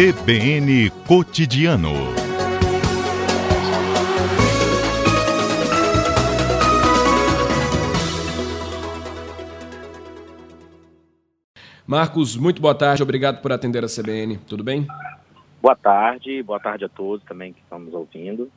CBN Cotidiano. Marcos, muito boa tarde, obrigado por atender a CBN, tudo bem? Boa tarde, boa tarde a todos também que estão nos ouvindo.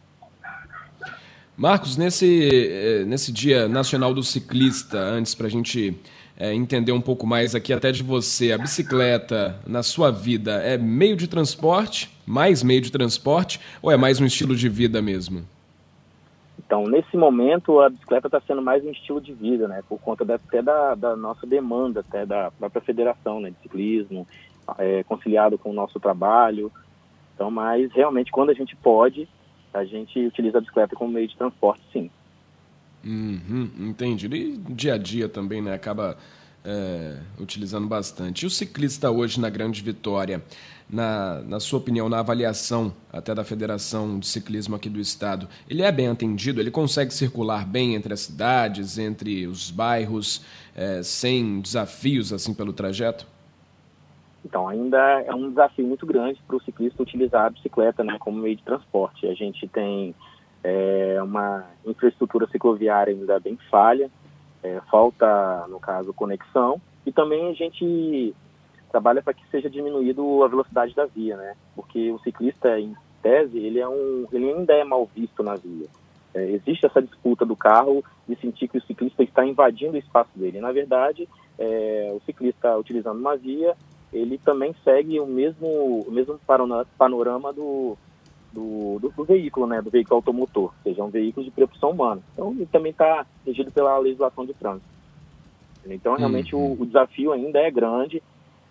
Marcos, nesse, eh, nesse Dia Nacional do Ciclista, antes para a gente é, entender um pouco mais aqui até de você, a bicicleta na sua vida é meio de transporte, mais meio de transporte, ou é mais um estilo de vida mesmo? Então, nesse momento, a bicicleta está sendo mais um estilo de vida, né? Por conta da, até da, da, nossa demanda, até da própria federação né, de ciclismo, é, conciliado com o nosso trabalho. Então, mas realmente, quando a gente pode, a gente utiliza a bicicleta como meio de transporte, sim. Uhum, entendi. E dia a dia também, né? Acaba é, utilizando bastante. E o ciclista hoje na Grande Vitória, na, na sua opinião, na avaliação até da Federação de Ciclismo aqui do Estado, ele é bem atendido? Ele consegue circular bem entre as cidades, entre os bairros, é, sem desafios assim pelo trajeto? Então, ainda é um desafio muito grande para o ciclista utilizar a bicicleta né, como meio de transporte. A gente tem é, uma infraestrutura cicloviária ainda bem falha, é, falta, no caso, conexão, e também a gente trabalha para que seja diminuído a velocidade da via, né? Porque o ciclista, em tese, ele, é um, ele ainda é mal visto na via. É, existe essa disputa do carro de sentir que o ciclista está invadindo o espaço dele. Na verdade, é, o ciclista utilizando uma via, ele também segue o mesmo, o mesmo panorama do, do, do, do, veículo, né, do veículo automotor, ou seja, é um veículo de propulsão humana. Então, ele também está regido pela legislação de trânsito. Então, realmente, uhum. o, o, desafio ainda é grande.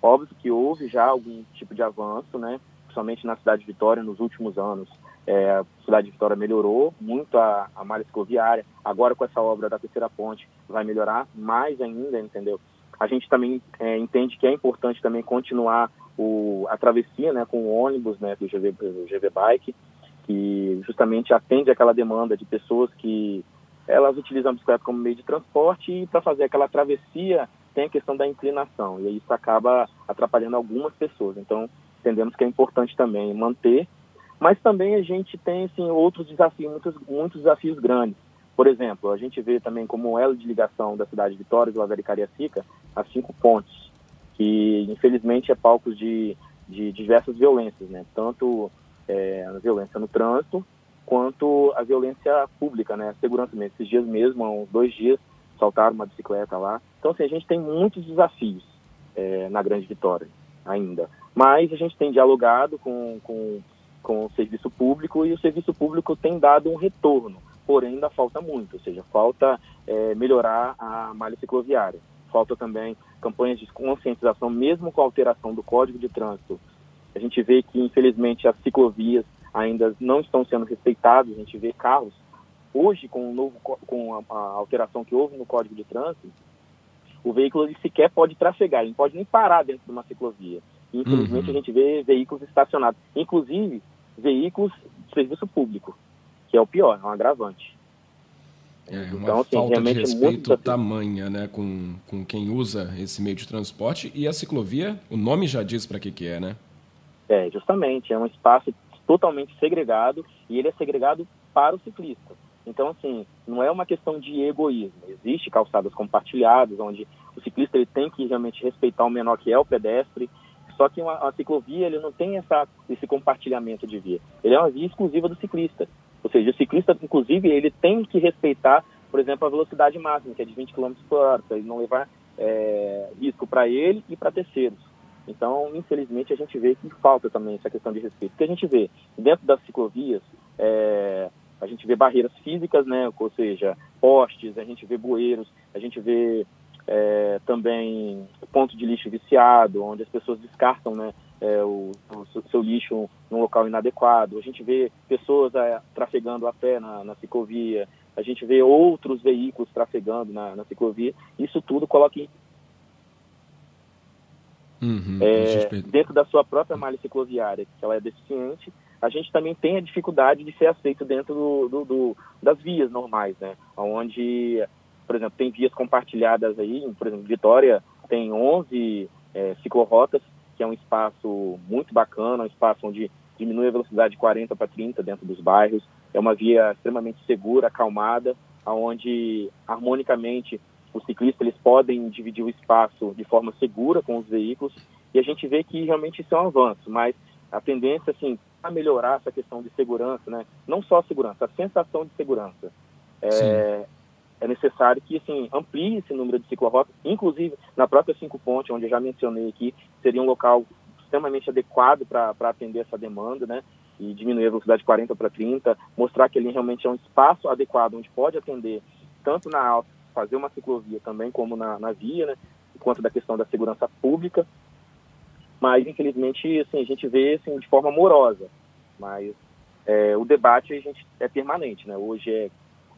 Óbvio que houve já algum tipo de avanço, né, principalmente na cidade de Vitória, nos últimos anos. É, a cidade de Vitória melhorou muito a, a malha cicloviária. Agora, com essa obra da terceira ponte, vai melhorar mais ainda, entendeu? A gente também é, entende que é importante também continuar o, a travessia né, com o ônibus né, do GV, do GV Bike, que justamente atende aquela demanda de pessoas que elas utilizam a bicicleta como meio de transporte e para fazer aquela travessia tem a questão da inclinação e isso acaba atrapalhando algumas pessoas. Então, entendemos que é importante também manter, mas também a gente tem assim, outros desafios, muitos, muitos desafios grandes. Por exemplo, a gente vê também como elo de ligação da cidade de Vitória, Lavera e Cariacica, as cinco pontes que infelizmente é palco de, de diversas violências, né? Tanto é, a violência no trânsito quanto a violência pública, né? A segurança mesmo. Esses dias mesmo, há uns dois dias, saltaram uma bicicleta lá. Então, assim, a gente tem muitos desafios é, na Grande Vitória ainda. Mas a gente tem dialogado com, com, com o serviço público e o serviço público tem dado um retorno, porém ainda falta muito, ou seja, falta é, melhorar a malha cicloviária. Falta também campanhas de conscientização, mesmo com a alteração do Código de Trânsito. A gente vê que, infelizmente, as ciclovias ainda não estão sendo respeitadas. A gente vê carros, hoje, com, o novo, com a, a alteração que houve no Código de Trânsito, o veículo sequer pode trafegar, ele não pode nem parar dentro de uma ciclovia. Infelizmente, uhum. a gente vê veículos estacionados, inclusive veículos de serviço público, que é o pior, é um agravante. É, uma então, assim, falta de respeito tamanha né, com, com quem usa esse meio de transporte. E a ciclovia, o nome já diz para que, que é, né? É, justamente. É um espaço totalmente segregado e ele é segregado para o ciclista. Então, assim, não é uma questão de egoísmo. Existe calçadas compartilhadas, onde o ciclista ele tem que realmente respeitar o menor que é o pedestre. Só que uma, a ciclovia ele não tem essa, esse compartilhamento de via. Ele é uma via exclusiva do ciclista. Ou seja, o ciclista, inclusive, ele tem que respeitar, por exemplo, a velocidade máxima, que é de 20 km por hora, para ele não levar é, risco para ele e para terceiros. Então, infelizmente, a gente vê que falta também essa questão de respeito. Porque a gente vê, dentro das ciclovias, é, a gente vê barreiras físicas, né? ou seja, postes, a gente vê bueiros, a gente vê é, também ponto de lixo viciado, onde as pessoas descartam né, é, o, o, seu lixo num local inadequado. A gente vê pessoas é, trafegando a pé na, na, ciclovia, a gente vê outros veículos trafegando na, na ciclovia. Isso tudo coloca em, uhum, é, dentro da sua própria malha cicloviária, que ela é deficiente, a gente também tem a dificuldade de ser aceito dentro do, do, do, das vias normais, né? Onde, por exemplo, tem vias compartilhadas aí, por exemplo, Vitória tem 11 é, ciclorotas, que é um espaço muito bacana, um espaço onde diminui a velocidade de 40 para 30 dentro dos bairros. É uma via extremamente segura, acalmada, onde harmonicamente os ciclistas eles podem dividir o espaço de forma segura com os veículos e a gente vê que realmente isso é um avanço, mas a tendência assim a melhorar essa questão de segurança, né? Não só a segurança, a sensação de segurança. É, é necessário que assim amplie esse número de ciclorotas, inclusive na própria Cinco Pontes, onde eu já mencionei aqui, seria um local extremamente adequado para atender essa demanda, né? E diminuir a velocidade de 40 para 30, mostrar que ele realmente é um espaço adequado onde pode atender tanto na alta, fazer uma ciclovia também como na, na via, né? Enquanto da questão da segurança pública. Mas infelizmente assim, a gente vê assim, de forma amorosa. Mas é, o debate a gente é permanente, né? Hoje é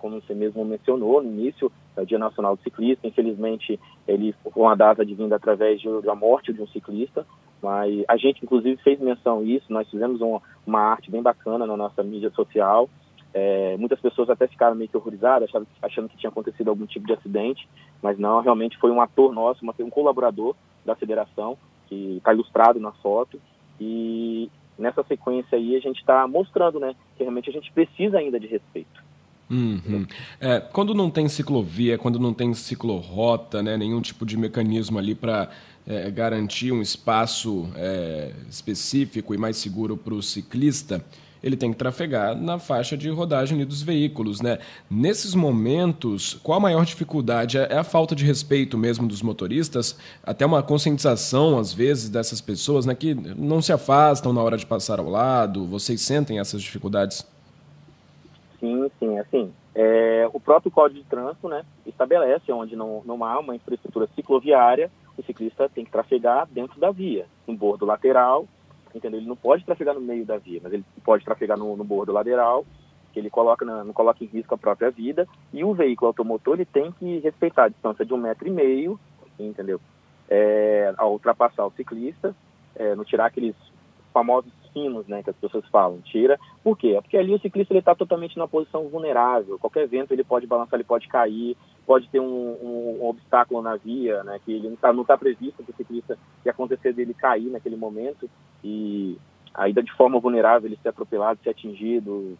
como você mesmo mencionou no início, é o Dia Nacional do Ciclista. Infelizmente, ele foi uma data advinda através de, da morte de um ciclista, mas a gente, inclusive, fez menção a isso. Nós fizemos uma, uma arte bem bacana na nossa mídia social. É, muitas pessoas até ficaram meio que horrorizadas, achando, achando, que tinha acontecido algum tipo de acidente, mas não, realmente foi um ator nosso, um colaborador da federação, que está ilustrado na foto. E nessa sequência aí a gente está mostrando né, que realmente a gente precisa ainda de respeito. Uhum. É, quando não tem ciclovia, quando não tem ciclorrota, né, nenhum tipo de mecanismo ali para é, garantir um espaço é, específico e mais seguro para o ciclista, ele tem que trafegar na faixa de rodagem dos veículos. Né? Nesses momentos, qual a maior dificuldade? É a falta de respeito mesmo dos motoristas, até uma conscientização, às vezes, dessas pessoas né, que não se afastam na hora de passar ao lado. Vocês sentem essas dificuldades? Sim, sim, assim, é, o próprio Código de Trânsito, né, estabelece onde não, não há uma infraestrutura cicloviária, o ciclista tem que trafegar dentro da via, no bordo lateral, entendeu? Ele não pode trafegar no meio da via, mas ele pode trafegar no, no bordo lateral, que ele coloca não coloca em risco a própria vida, e o veículo automotor ele tem que respeitar a distância de um metro e meio, entendeu? É, ao ultrapassar o ciclista, é, não tirar aqueles famosos finos, né, que as pessoas falam, tira. Por quê? Porque ali o ciclista ele está totalmente numa posição vulnerável. Qualquer vento ele pode balançar, ele pode cair, pode ter um, um, um obstáculo na via, né, que ele não está não tá previsto para o ciclista que acontecer dele cair naquele momento e ainda de forma vulnerável ele ser atropelado, ser atingido.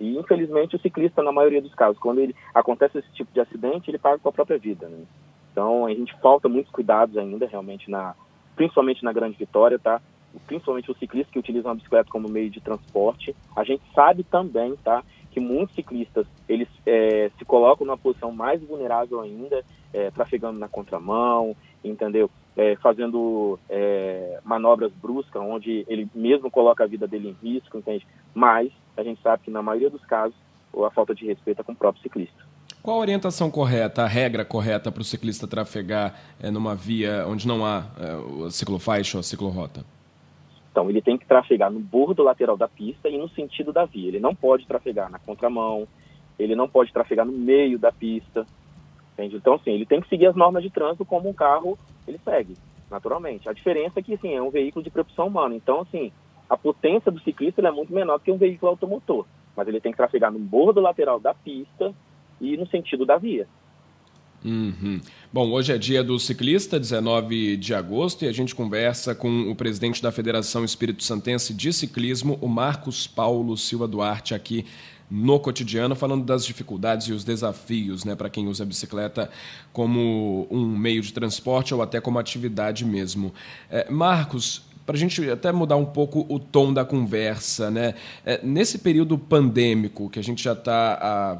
E infelizmente o ciclista, na maioria dos casos, quando ele acontece esse tipo de acidente, ele paga com a própria vida. Né? Então a gente falta muitos cuidados ainda, realmente na principalmente na Grande Vitória, tá? Principalmente os ciclistas que utilizam a bicicleta como meio de transporte. A gente sabe também, tá, que muitos ciclistas eles é, se colocam numa posição mais vulnerável ainda, é, trafegando na contramão, entendeu? É, fazendo é, manobras bruscas, onde ele mesmo coloca a vida dele em risco, entende? Mas a gente sabe que na maioria dos casos a falta de respeito é com o próprio ciclista. Qual a orientação correta, a regra correta para o ciclista trafegar é, numa via onde não há é, ciclofaixa ou ciclorrota? Então, ele tem que trafegar no bordo lateral da pista e no sentido da via. Ele não pode trafegar na contramão, ele não pode trafegar no meio da pista. Entende? Então, assim, ele tem que seguir as normas de trânsito como um carro ele segue, naturalmente. A diferença é que, assim, é um veículo de propulsão humana. Então, assim, a potência do ciclista é muito menor que um veículo automotor. Mas ele tem que trafegar no bordo lateral da pista e no sentido da via. Uhum. Bom, hoje é dia do ciclista, 19 de agosto, e a gente conversa com o presidente da Federação Espírito Santense de Ciclismo, o Marcos Paulo Silva Duarte, aqui no cotidiano, falando das dificuldades e os desafios né, para quem usa a bicicleta como um meio de transporte ou até como atividade mesmo. É, Marcos, para a gente até mudar um pouco o tom da conversa, né? É, nesse período pandêmico, que a gente já está há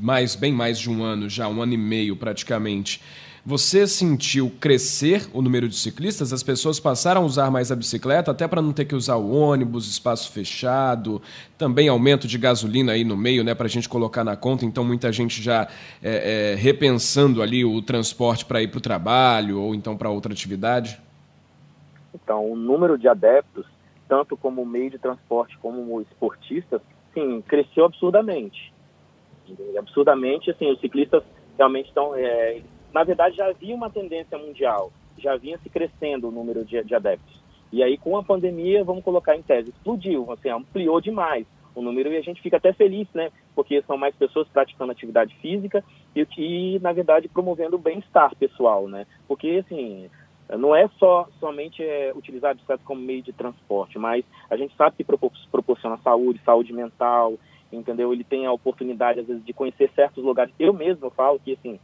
mais, bem mais de um ano, já um ano e meio praticamente, você sentiu crescer o número de ciclistas? As pessoas passaram a usar mais a bicicleta, até para não ter que usar o ônibus, espaço fechado, também aumento de gasolina aí no meio, né, para a gente colocar na conta. Então, muita gente já é, é, repensando ali o transporte para ir para o trabalho ou então para outra atividade. Então, o número de adeptos, tanto como meio de transporte como esportistas, sim, cresceu absurdamente absurdamente, assim, os ciclistas realmente estão, é, na verdade, já havia uma tendência mundial, já vinha se crescendo o número de, de adeptos. E aí, com a pandemia, vamos colocar em tese, explodiu, assim, ampliou demais o número e a gente fica até feliz, né? Porque são mais pessoas praticando atividade física e, e na verdade, promovendo o bem-estar pessoal, né? Porque, assim, não é só somente é, utilizar a bicicleta como meio de transporte, mas a gente sabe que proporciona saúde, saúde mental, entendeu? Ele tem a oportunidade, às vezes, de conhecer certos lugares. Eu mesmo falo que, assim,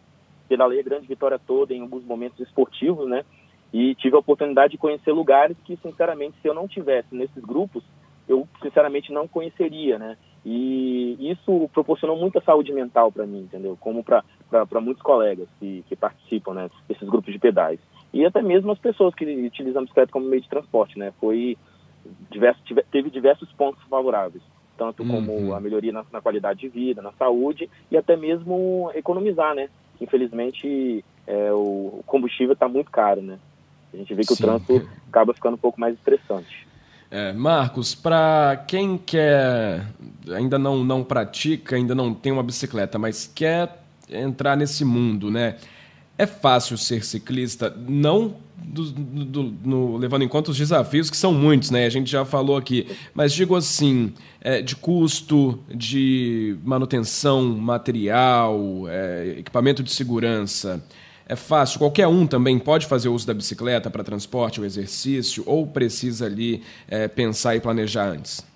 pedalei a grande vitória toda em alguns momentos esportivos, né? E tive a oportunidade de conhecer lugares que, sinceramente, se eu não tivesse nesses grupos, eu, sinceramente, não conheceria, né? E isso proporcionou muita saúde mental para mim, entendeu? Como para muitos colegas que, que participam, né? Desses grupos de pedais. E até mesmo as pessoas que utilizam a bicicleta como meio de transporte, né? Foi... Teve diversos pontos favoráveis tanto uhum. como a melhoria na, na, qualidade de vida, na saúde e até mesmo economizar, né? Infelizmente, é, o combustível está muito caro, né? A gente vê que Sim. o trânsito acaba ficando um pouco mais estressante. É, Marcos, para quem quer, ainda não, não pratica, ainda não tem uma bicicleta, mas quer entrar nesse mundo, né? É fácil ser ciclista, não do, do, no, levando em conta os desafios, que são muitos, né? A gente já falou aqui. Mas digo assim, é, de custo, de manutenção material, é, equipamento de segurança. É fácil, qualquer um também pode fazer uso da bicicleta para transporte ou exercício, ou precisa ali é, pensar e planejar antes?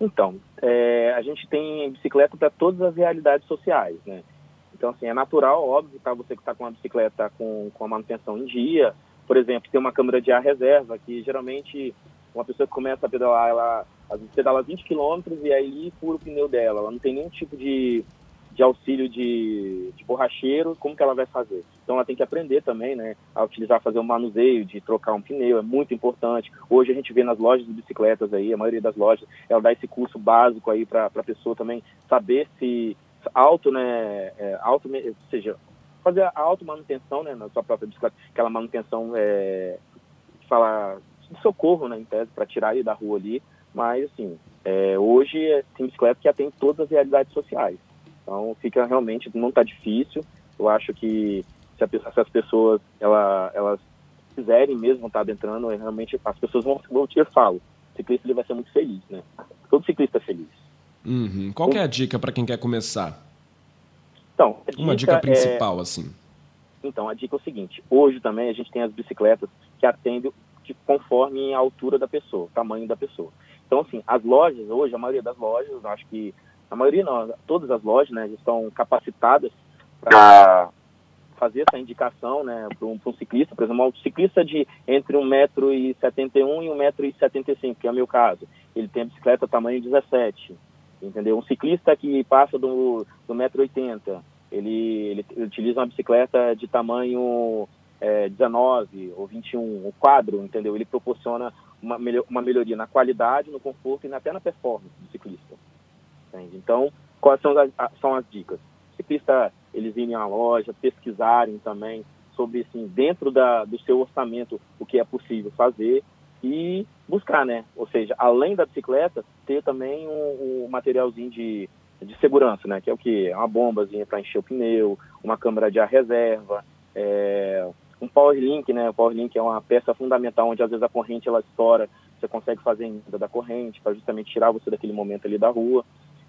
Então, é, a gente tem bicicleta para todas as realidades sociais, né? Então, assim, é natural, óbvio, tá, você que está com uma bicicleta com, com a manutenção em dia, por exemplo, tem uma câmara de ar reserva, que geralmente uma pessoa que começa a pedalar, ela às vezes pedala 20 km e aí fura o pneu dela, ela não tem nenhum tipo de, de auxílio de, de borracheiro, como que ela vai fazer? Então ela tem que aprender também, né, a utilizar, fazer um manuseio, de trocar um pneu, é muito importante. Hoje a gente vê nas lojas de bicicletas aí, a maioria das lojas, ela dá esse curso básico aí para a pessoa também saber se auto, né, é, auto, ou seja, fazer a automanutenção né, na sua própria bicicleta, aquela manutenção é, fala de socorro, né, em tese, para tirar ele da rua ali. Mas, assim, é, hoje tem bicicleta que atende todas as realidades sociais. Então, fica realmente, não está difícil. Eu acho que se, a, se as pessoas ela, elas quiserem mesmo estar tá adentrando, é realmente as pessoas vão, vão eu falo, o ciclista ele vai ser muito feliz, né? Todo ciclista é feliz. Uhum. Qual é a dica para quem quer começar? Então, dica uma dica principal, é... assim. Então, a dica é o seguinte: hoje também a gente tem as bicicletas que atendem de, conforme a altura da pessoa, o tamanho da pessoa. Então, assim, as lojas, hoje, a maioria das lojas, acho que a maioria não, todas as lojas, né, estão capacitadas para fazer essa indicação, né, para um, um, ciclista, por exemplo, um ciclista de entre 1,71m e 1,75m, que é o meu caso, ele tem a bicicleta tamanho 17 entendeu? Um ciclista que passa do, do 1,80m, ele, ele, ele utiliza uma bicicleta de tamanho é, 19 ou 21, o quadro, entendeu? Ele proporciona uma, uma melhoria na qualidade, no conforto e até na performance do ciclista. Entende? Então, quais são as, são as dicas? O ciclista, eles irem à loja, pesquisarem também sobre, assim, dentro da, do seu orçamento, o que é possível fazer e buscar, né? Ou seja, além da bicicleta, ter também um, um materialzinho de, de segurança, né? Que é o que? Uma bombazinha para encher o pneu, uma câmera de ar reserva, é, um power link, né? O power link é uma peça fundamental onde às vezes a corrente ela estoura, você consegue fazer ainda da corrente para justamente tirar você daquele momento ali da rua.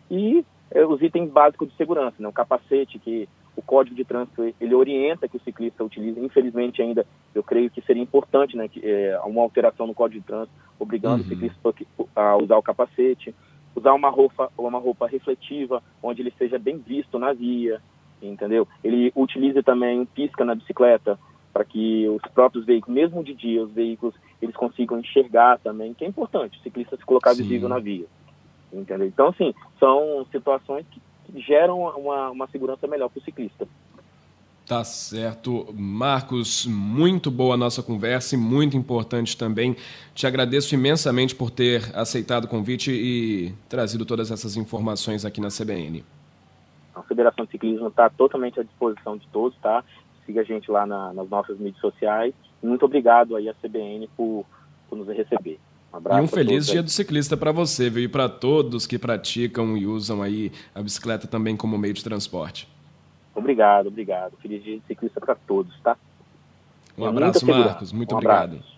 E é, os itens básicos de segurança, né? O capacete que o Código de Trânsito ele orienta que o ciclista utilize. Infelizmente, ainda eu creio que seria importante né, que, é, uma alteração no Código de Trânsito, obrigando uhum. o ciclista a usar o capacete, usar uma roupa, uma roupa refletiva, onde ele seja bem visto na via, entendeu? Ele utilize também um pisca na bicicleta, para que os próprios veículos, mesmo de dia, os veículos eles consigam enxergar também, que é importante o ciclista se colocar Sim. visível na via. Entendeu? Então, assim, são situações que geram uma, uma segurança melhor para o ciclista. Tá certo. Marcos, muito boa a nossa conversa e muito importante também. Te agradeço imensamente por ter aceitado o convite e trazido todas essas informações aqui na CBN. A Federação de Ciclismo está totalmente à disposição de todos, tá? Siga a gente lá na, nas nossas mídias sociais. Muito obrigado aí à CBN por, por nos receber. Um e um feliz dia do ciclista para você, viu? E para todos que praticam e usam aí a bicicleta também como meio de transporte. Obrigado, obrigado. Feliz dia de ciclista para todos, tá? Um abraço, Marcos. Muito um obrigado. Abraço.